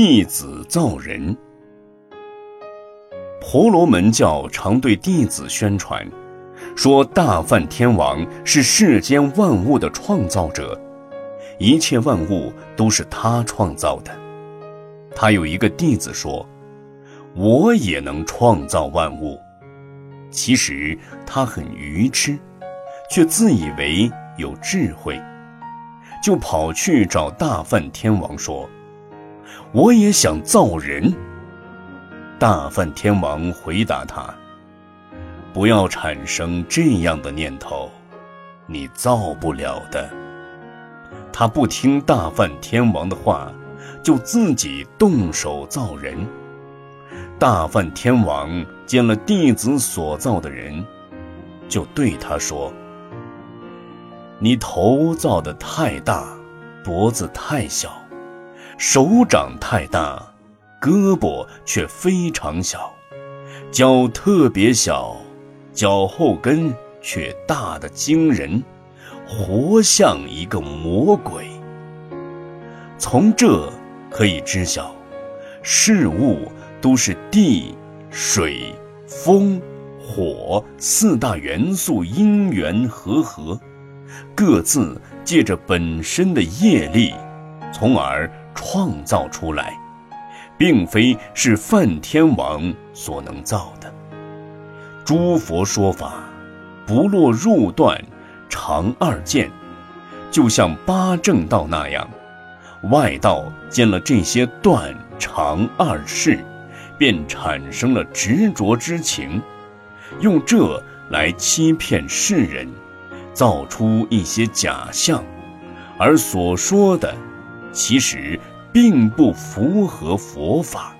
弟子造人。婆罗门教常对弟子宣传，说大梵天王是世间万物的创造者，一切万物都是他创造的。他有一个弟子说：“我也能创造万物。”其实他很愚痴，却自以为有智慧，就跑去找大梵天王说。我也想造人。大梵天王回答他：“不要产生这样的念头，你造不了的。”他不听大梵天王的话，就自己动手造人。大梵天王见了弟子所造的人，就对他说：“你头造的太大，脖子太小。”手掌太大，胳膊却非常小；脚特别小，脚后跟却大的惊人，活像一个魔鬼。从这可以知晓，事物都是地、水、风、火四大元素因缘和合，各自借着本身的业力，从而。创造出来，并非是梵天王所能造的。诸佛说法，不落入断，常二见，就像八正道那样。外道见了这些断常二事，便产生了执着之情，用这来欺骗世人，造出一些假象，而所说的。其实并不符合佛法。